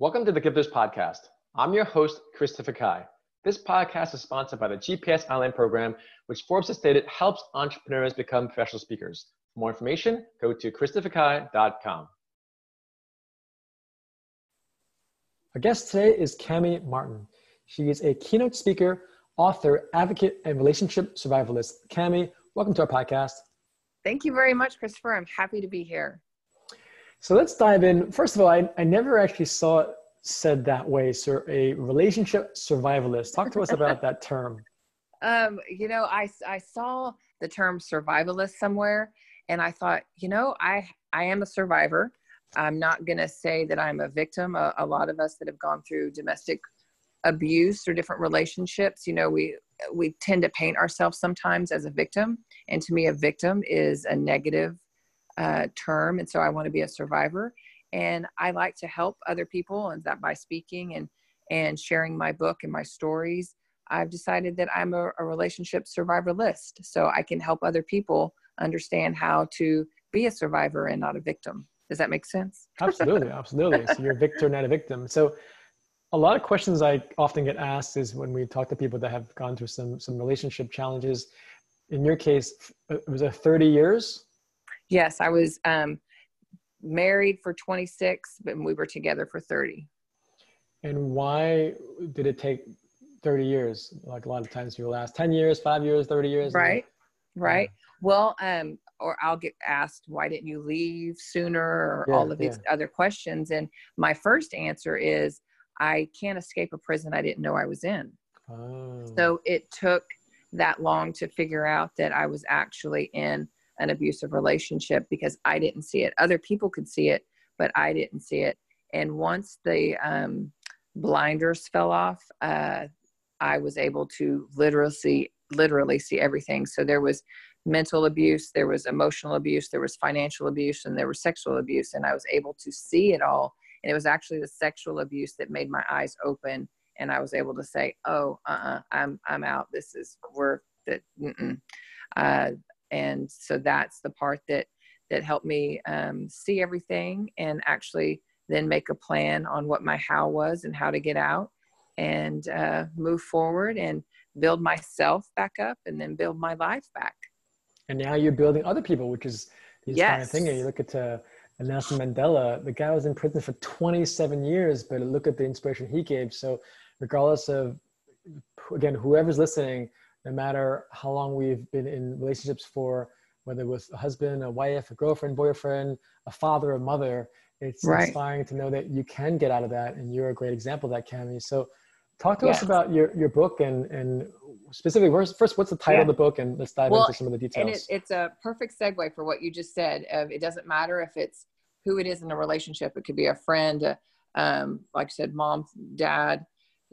Welcome to the Gifters Podcast. I'm your host, Christopher Kai. This podcast is sponsored by the GPS Online program, which Forbes has stated helps entrepreneurs become professional speakers. For more information, go to christopherkai.com. Our guest today is Cami Martin. She is a keynote speaker, author, advocate, and relationship survivalist. Cami, welcome to our podcast. Thank you very much, Christopher. I'm happy to be here. So let's dive in. First of all, I, I never actually saw it said that way. So a relationship survivalist. Talk to us about that term. Um, you know, I, I saw the term survivalist somewhere and I thought, you know, I, I am a survivor. I'm not going to say that I'm a victim. A, a lot of us that have gone through domestic abuse or different relationships, you know, we, we tend to paint ourselves sometimes as a victim. And to me, a victim is a negative uh, term. And so I want to be a survivor. And I like to help other people, and that by speaking and and sharing my book and my stories, I've decided that I'm a, a relationship survivalist, so I can help other people understand how to be a survivor and not a victim. Does that make sense? absolutely, absolutely. So you're a victor, not a victim. So a lot of questions I often get asked is when we talk to people that have gone through some some relationship challenges. In your case, it was a 30 years Yes, I was um, married for 26, but we were together for 30. And why did it take 30 years? Like a lot of times people ask 10 years, five years, 30 years. Right, right. Well, um, or I'll get asked, why didn't you leave sooner? Or yeah, all of these yeah. other questions. And my first answer is, I can't escape a prison I didn't know I was in. Oh. So it took that long to figure out that I was actually in an abusive relationship because I didn't see it. Other people could see it, but I didn't see it. And once the um, blinders fell off, uh, I was able to literally literally see everything. So there was mental abuse, there was emotional abuse, there was financial abuse, and there was sexual abuse. And I was able to see it all. And it was actually the sexual abuse that made my eyes open. And I was able to say, "Oh, uh-uh, I'm I'm out. This is worth it." Uh, and so that's the part that that helped me um, see everything and actually then make a plan on what my how was and how to get out and uh, move forward and build myself back up and then build my life back. And now you're building other people which is this yes. kind of thing you look at uh, Nelson Mandela the guy was in prison for 27 years but look at the inspiration he gave. So regardless of again whoever's listening no matter how long we've been in relationships for, whether it was a husband, a wife, a girlfriend, boyfriend, a father, a mother. It's right. inspiring to know that you can get out of that, and you're a great example of that, Cami. So, talk to yes. us about your your book and and specifically first, first what's the title yeah. of the book, and let's dive well, into some of the details. And it, it's a perfect segue for what you just said. Of it doesn't matter if it's who it is in a relationship. It could be a friend, a, um, like I said, mom, dad,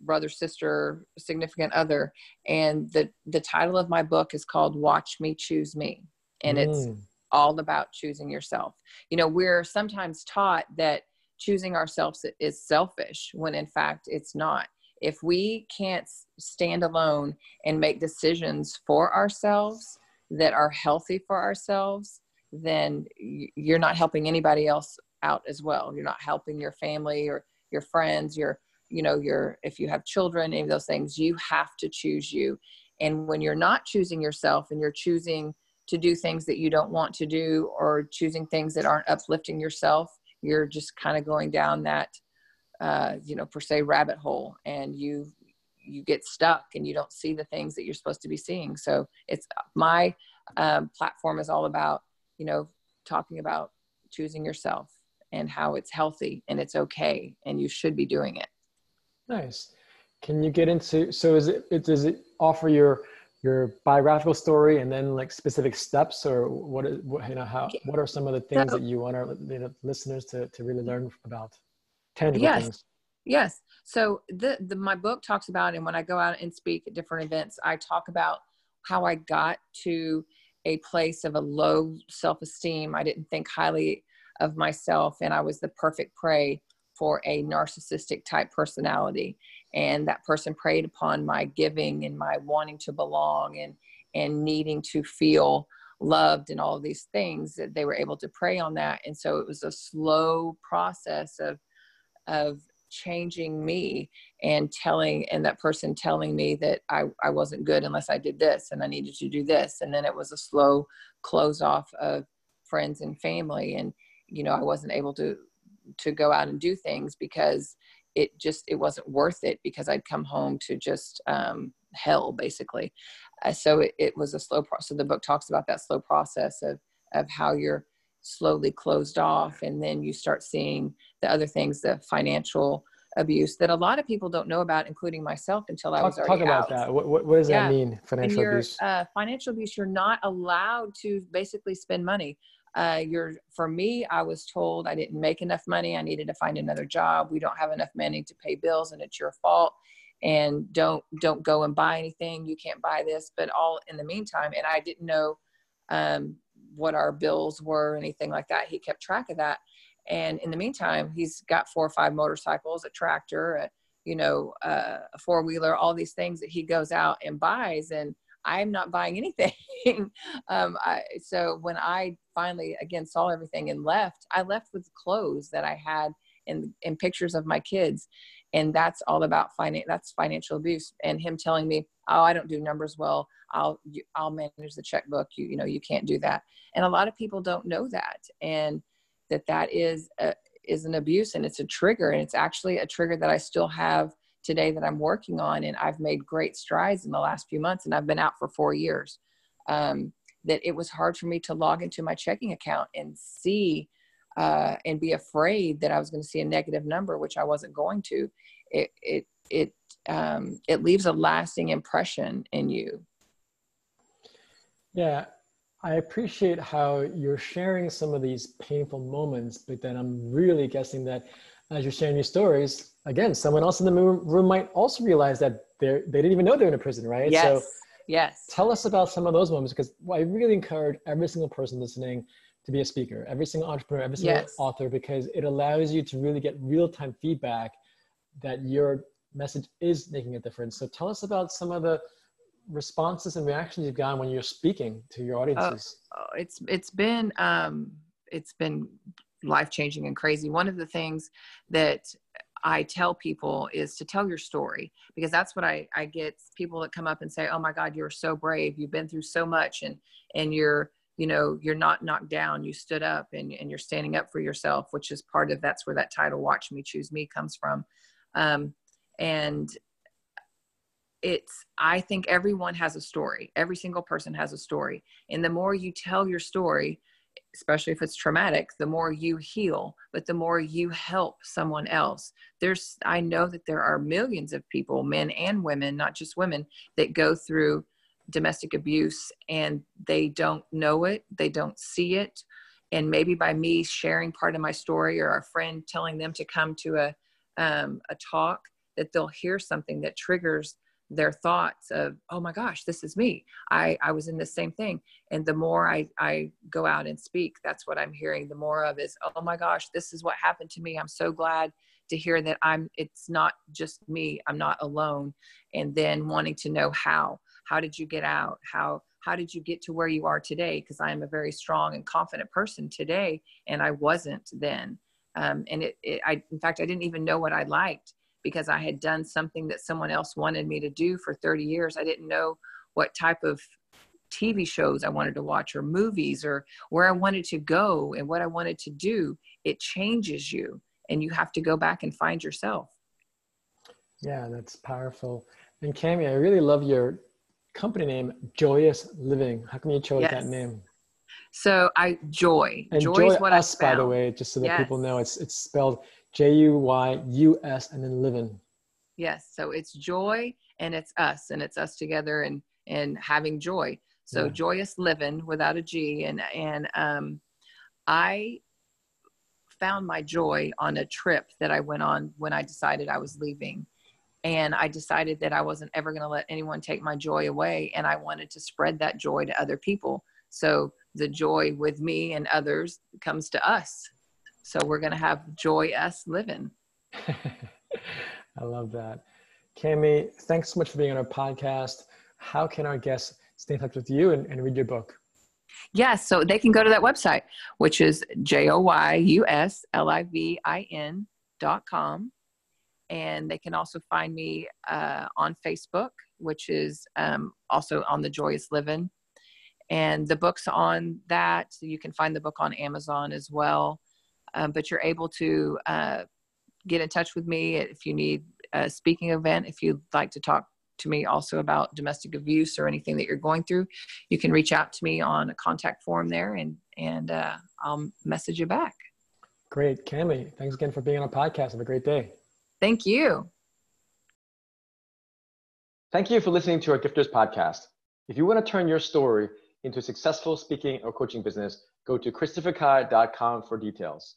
brother, sister, significant other. And the, the title of my book is called Watch Me, Choose Me. And mm. it's all about choosing yourself. You know, we're sometimes taught that choosing ourselves is selfish when in fact it's not. If we can't stand alone and make decisions for ourselves that are healthy for ourselves, then you're not helping anybody else out as well. You're not helping your family or your friends, your you know your if you have children any of those things you have to choose you. And when you're not choosing yourself and you're choosing to do things that you don't want to do or choosing things that aren't uplifting yourself you're just kind of going down that uh, you know per se rabbit hole and you you get stuck and you don't see the things that you're supposed to be seeing. So it's my um, platform is all about you know talking about choosing yourself and how it's healthy and it's okay and you should be doing it Nice. Can you get into so is it, it does it offer your your biographical story and then like specific steps or what is what you know how what are some of the things so, that you want our you know, listeners to to really learn about tangible yes. things? Yes. So the, the my book talks about and when I go out and speak at different events, I talk about how I got to a place of a low self-esteem. I didn't think highly of myself and I was the perfect prey for a narcissistic type personality and that person preyed upon my giving and my wanting to belong and and needing to feel loved and all these things that they were able to prey on that and so it was a slow process of of changing me and telling and that person telling me that I, I wasn't good unless I did this and I needed to do this. And then it was a slow close off of friends and family. And, you know, I wasn't able to to go out and do things because it just it wasn't worth it because I'd come home to just um, hell basically. Uh, so it, it was a slow process. So the book talks about that slow process of of how you're slowly closed off and then you start seeing the other things the financial abuse that a lot of people don't know about including myself until i was already talk about out. that what, what, does yeah. that mean financial abuse uh, financial abuse you're not allowed to basically spend money uh, you're for me i was told i didn't make enough money i needed to find another job we don't have enough money to pay bills and it's your fault and don't don't go and buy anything you can't buy this but all in the meantime and i didn't know um, what our bills were, or anything like that. He kept track of that. And in the meantime, he's got four or five motorcycles, a tractor, a, you know, uh, a four wheeler, all these things that he goes out and buys. And I'm not buying anything. um, I, so when I finally again saw everything and left, I left with clothes that I had and, pictures of my kids. And that's all about finance. That's financial abuse. And him telling me, "Oh, I don't do numbers well. I'll I'll manage the checkbook. You you know you can't do that." And a lot of people don't know that, and that that is a, is an abuse and it's a trigger, and it's actually a trigger that I still have today that I'm working on, and I've made great strides in the last few months, and I've been out for four years. Um, that it was hard for me to log into my checking account and see uh, and be afraid that I was going to see a negative number, which I wasn't going to. It it it um, it leaves a lasting impression in you. Yeah, I appreciate how you're sharing some of these painful moments, but then I'm really guessing that as you're sharing your stories, again, someone else in the room might also realize that they they didn't even know they're in a prison, right? Yes. So yes. Tell us about some of those moments because I really encourage every single person listening to be a speaker, every single entrepreneur, every single yes. author, because it allows you to really get real time feedback that your message is making a difference. So tell us about some of the responses and reactions you've gotten when you're speaking to your audiences. Uh, it's it's been um, it's been life changing and crazy. One of the things that I tell people is to tell your story because that's what I, I get people that come up and say, Oh my God, you're so brave. You've been through so much and, and you're, you know you're not knocked down. You stood up and, and you're standing up for yourself which is part of that's where that title watch me choose me comes from. Um, and it's i think everyone has a story. Every single person has a story. And the more you tell your story especially if it's traumatic the more you heal but the more you help someone else there's i know that there are millions of people men and women not just women that go through domestic abuse and they don't know it, they don't see it. And maybe by me sharing part of my story or a friend telling them to come to a, um, a talk, that they'll hear something that triggers their thoughts of, oh my gosh, this is me. I, I was in the same thing. And the more I, I go out and speak, that's what I'm hearing. The more of is, oh my gosh, this is what happened to me. I'm so glad to hear that I'm, it's not just me. I'm not alone. And then wanting to know how how did you get out how how did you get to where you are today because i am a very strong and confident person today and i wasn't then um, and it, it i in fact i didn't even know what i liked because i had done something that someone else wanted me to do for 30 years i didn't know what type of TV shows I wanted to watch or movies or where I wanted to go and what I wanted to do, it changes you and you have to go back and find yourself. Yeah, that's powerful. And Cami, I really love your company name, Joyous Living. How come you chose yes. that name? So I joy. And joy, joy is what us, I found. by the way, just so that yes. people know, it's it's spelled J U Y U S and then living. Yes. So it's joy and it's us and it's us together and and having joy. So yeah. joyous living without a G and and um, I found my joy on a trip that I went on when I decided I was leaving and I decided that I wasn't ever going to let anyone take my joy away and I wanted to spread that joy to other people. So the joy with me and others comes to us. So we're going to have joy us living. I love that. Cami, thanks so much for being on our podcast. How can our guests stay in touch with you and, and read your book? Yes, so they can go to that website, which is J O Y U S L I V I N dot com and they can also find me uh, on Facebook, which is um, also on the Joyous Living. And the books on that, you can find the book on Amazon as well. Um, but you're able to uh, get in touch with me if you need a speaking event, if you'd like to talk to me also about domestic abuse or anything that you're going through, you can reach out to me on a contact form there and, and uh, I'll message you back. Great. Cami, thanks again for being on a podcast. Have a great day. Thank you. Thank you for listening to our Gifters podcast. If you want to turn your story into a successful speaking or coaching business, go to christopherkai.com for details.